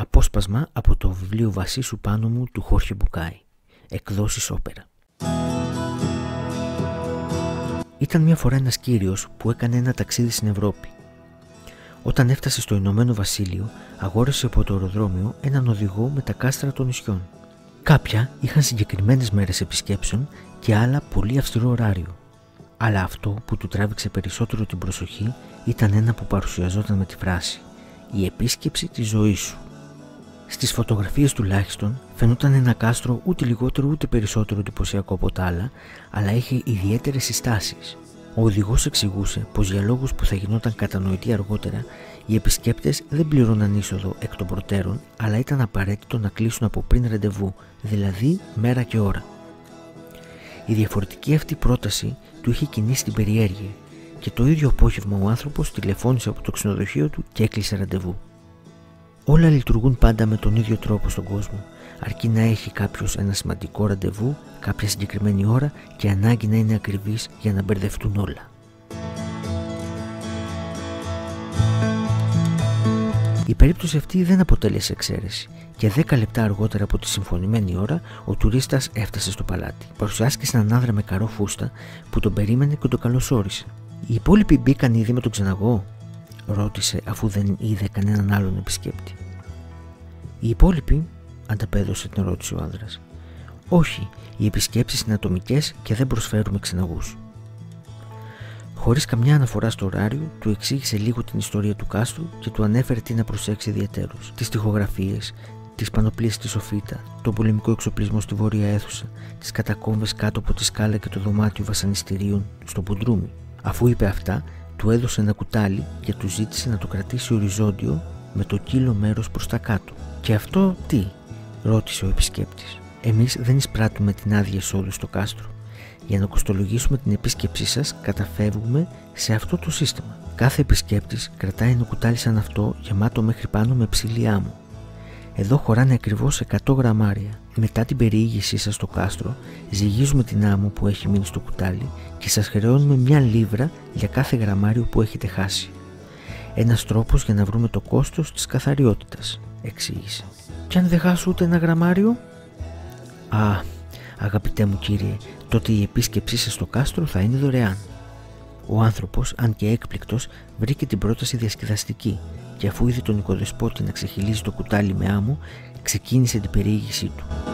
Απόσπασμα από το βιβλίο Βασίσου πάνω μου του Χόρχε Μπουκάη. Εκδόσεις όπερα. Ήταν μια φορά ένας κύριος που έκανε ένα ταξίδι στην Ευρώπη. Όταν έφτασε στο Ηνωμένο Βασίλειο, αγόρασε από το αεροδρόμιο έναν οδηγό με τα κάστρα των νησιών. Κάποια είχαν συγκεκριμένες μέρες επισκέψεων και άλλα πολύ αυστηρό ωράριο. Αλλά αυτό που του τράβηξε περισσότερο την προσοχή ήταν ένα που παρουσιαζόταν με τη φράση «Η επίσκεψη της ζωής σου». Στις φωτογραφίες τουλάχιστον φαινόταν ένα κάστρο ούτε λιγότερο ούτε περισσότερο εντυπωσιακό από τα άλλα, αλλά είχε ιδιαίτερες συστάσεις. Ο οδηγός εξηγούσε πως για λόγους που θα γινόταν κατανοητοί αργότερα, οι επισκέπτες δεν πληρώναν είσοδο εκ των προτέρων, αλλά ήταν απαραίτητο να κλείσουν από πριν ραντεβού, δηλαδή μέρα και ώρα. Η διαφορετική αυτή πρόταση του είχε κινήσει την περιέργεια και το ίδιο απόγευμα ο άνθρωπος τηλεφώνησε από το ξενοδοχείο του και έκλεισε ραντεβού. Όλα λειτουργούν πάντα με τον ίδιο τρόπο στον κόσμο, αρκεί να έχει κάποιος ένα σημαντικό ραντεβού, κάποια συγκεκριμένη ώρα και ανάγκη να είναι ακριβής για να μπερδευτούν όλα. Η περίπτωση αυτή δεν αποτέλεσε εξαίρεση και 10 λεπτά αργότερα από τη συμφωνημένη ώρα ο τουρίστας έφτασε στο παλάτι. Παρουσιάστηκε σε έναν άνδρα με καρό φούστα που τον περίμενε και τον καλωσόρισε. Οι υπόλοιποι μπήκαν ήδη με τον ξεναγό, ρώτησε αφού δεν είδε κανέναν άλλον επισκέπτη. Οι υπόλοιποι, ανταπέδωσε την ερώτηση ο άνδρας. Όχι, οι επισκέψει είναι ατομικές και δεν προσφέρουμε ξεναγούς. Χωρίς καμιά αναφορά στο ωράριο, του εξήγησε λίγο την ιστορία του κάστρου και του ανέφερε τι να προσέξει ιδιαίτερω. Τις τοιχογραφίε, τις πανοπλίες στη Σοφίτα, τον πολεμικό εξοπλισμό στη βόρεια αίθουσα, τις κατακόμβες κάτω από τη σκάλα και το δωμάτιο βασανιστήριων στο Πουντρούμι. Αφού είπε αυτά, του έδωσε ένα κουτάλι και του ζήτησε να το κρατήσει οριζόντιο με το κύλο μέρος προς τα κάτω. Και αυτό τι, ρώτησε ο επισκέπτης. Εμείς δεν εισπράττουμε την άδεια εισόδου στο κάστρο. Για να κοστολογήσουμε την επίσκεψή σας, καταφεύγουμε σε αυτό το σύστημα. Κάθε επισκέπτης κρατάει ένα κουτάλι σαν αυτό γεμάτο μέχρι πάνω με ψηλή άμμο. Εδώ χωράνε ακριβώς 100 γραμμάρια. Μετά την περιήγησή σας στο κάστρο, ζυγίζουμε την άμμο που έχει μείνει στο κουτάλι και σας χρεώνουμε μια λίβρα για κάθε γραμμάριο που έχετε χάσει. Ένας τρόπος για να βρούμε το κόστος της καθαριότητας, εξήγησε. Και αν δεν χάσω ούτε ένα γραμμάριο; Α, αγαπητέ μου κύριε, τότε η επίσκεψή σας στο κάστρο θα είναι δωρεάν. Ο άνθρωπος, αν και έκπληκτος, βρήκε την πρόταση διασκεδαστική και αφού είδε τον οικοδεσπότη να ξεχυλίζει το κουτάλι με άμμο, ξεκίνησε την περιήγησή του.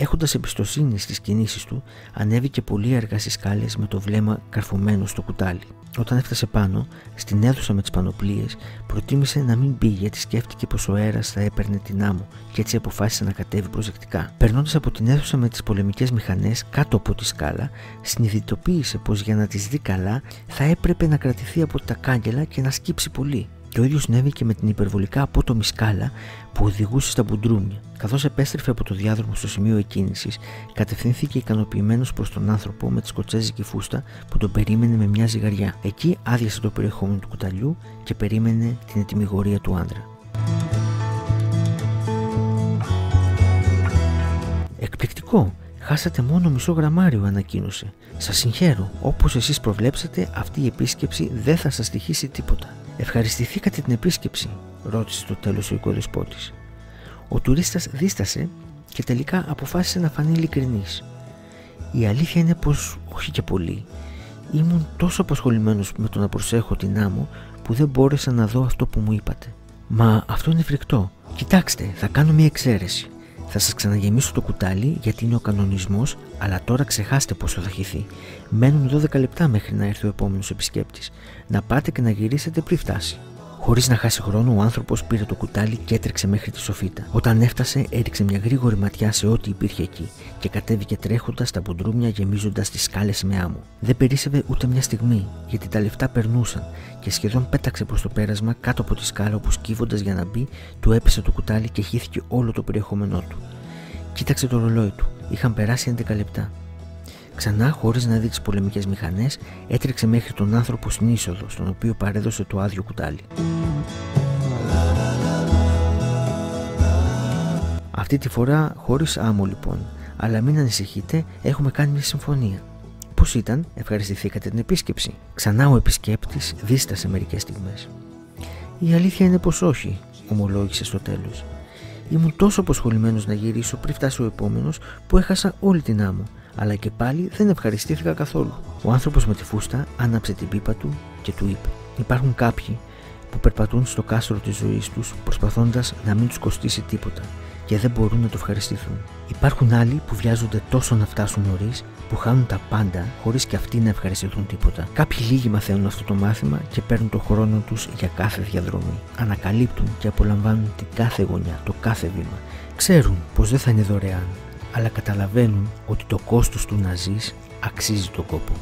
Έχοντας εμπιστοσύνη στις κινήσεις του, ανέβηκε πολύ αργά στις σκάλες με το βλέμμα καρφωμένο στο κουτάλι. Όταν έφτασε πάνω, στην αίθουσα με τις πανοπλίες, προτίμησε να μην μπει γιατί σκέφτηκε πως ο αέρας θα έπαιρνε την άμμο και έτσι αποφάσισε να κατέβει προσεκτικά. Περνώντας από την αίθουσα με τις πολεμικές μηχανές κάτω από τη σκάλα, συνειδητοποίησε πως για να τις δει καλά θα έπρεπε να κρατηθεί από τα κάγκελα και να σκύψει πολύ. Το ίδιος συνέβη και με την υπερβολικά απότομη σκάλα που οδηγούσε στα μπουντρούμια. Καθώς επέστρεφε από το διάδρομο στο σημείο εκκίνησης, κατευθύνθηκε ικανοποιημένος προς τον άνθρωπο με τη σκοτσέζικη φούστα που τον περίμενε με μια ζυγαριά. Εκεί άδειασε το περιεχόμενο του κουταλιού και περίμενε την ετοιμιγορία του άντρα. Εκπληκτικό! Χάσατε μόνο μισό γραμμάριο, ανακοίνωσε. Σας συγχαίρω. Όπως εσείς προβλέψατε, αυτή η επίσκεψη δεν θα σας τυχήσει τίποτα. Ευχαριστηθήκατε την επίσκεψη, ρώτησε το τέλος ο οικοδεσπότης. Ο τουρίστας δίστασε και τελικά αποφάσισε να φανεί ειλικρινής. Η αλήθεια είναι πως όχι και πολύ. Ήμουν τόσο απασχολημένος με το να προσέχω την άμμο που δεν μπόρεσα να δω αυτό που μου είπατε. Μα αυτό είναι φρικτό. Κοιτάξτε, θα κάνω μια εξαίρεση. Θα σας ξαναγεμίσω το κουτάλι γιατί είναι ο κανονισμός, αλλά τώρα ξεχάστε πόσο θα χυθεί. Μένουν 12 λεπτά μέχρι να έρθει ο επόμενος επισκέπτης. Να πάτε και να γυρίσετε πριν φτάσει. Χωρίς να χάσει χρόνο, ο άνθρωπος πήρε το κουτάλι και έτρεξε μέχρι τη σοφίτα. Όταν έφτασε, έριξε μια γρήγορη ματιά σε ό,τι υπήρχε εκεί και κατέβηκε τρέχοντας τα μπουντρούμια γεμίζοντας τις σκάλες με άμμο. Δεν περίσευε ούτε μια στιγμή, γιατί τα λεφτά περνούσαν και σχεδόν πέταξε προς το πέρασμα κάτω από τη σκάλα όπου σκύβοντα για να μπει, του έπεσε το κουτάλι και χύθηκε όλο το περιεχόμενό του. Κοίταξε το ρολόι του. Είχαν περάσει 11 λεπτά. Ξανά, χωρίς να δει τι πολεμικές μηχανές, έτρεξε μέχρι τον άνθρωπο στην είσοδο, στον οποίο παρέδωσε το άδειο κουτάλι. Αυτή τη φορά χωρίς άμμο λοιπόν, αλλά μην ανησυχείτε, έχουμε κάνει μια συμφωνία. Πώς ήταν, ευχαριστηθήκατε την επίσκεψη. Ξανά ο επισκέπτης δίστασε μερικές στιγμές. Η αλήθεια είναι πως όχι, ομολόγησε στο τέλος. Ήμουν τόσο αποσχολημένος να γυρίσω πριν φτάσει ο επόμενος που έχασα όλη την άμμο, αλλά και πάλι δεν ευχαριστήθηκα καθόλου. Ο άνθρωπος με τη φούστα άναψε την πίπα του και του είπε: Υπάρχουν κάποιοι που περπατούν στο κάστρο της ζωής τους προσπαθώντας να μην τους κοστίσει τίποτα και δεν μπορούν να το ευχαριστηθούν. Υπάρχουν άλλοι που βιάζονται τόσο να φτάσουν νωρίς που χάνουν τα πάντα χωρίς και αυτοί να ευχαριστηθούν τίποτα. Κάποιοι λίγοι μαθαίνουν αυτό το μάθημα και παίρνουν το χρόνο τους για κάθε διαδρομή. Ανακαλύπτουν και απολαμβάνουν την κάθε γωνιά, το κάθε βήμα. Ξέρουν πως δεν θα είναι δωρεάν, αλλά καταλαβαίνουν ότι το κόστος του να ζεις αξίζει τον κόπο.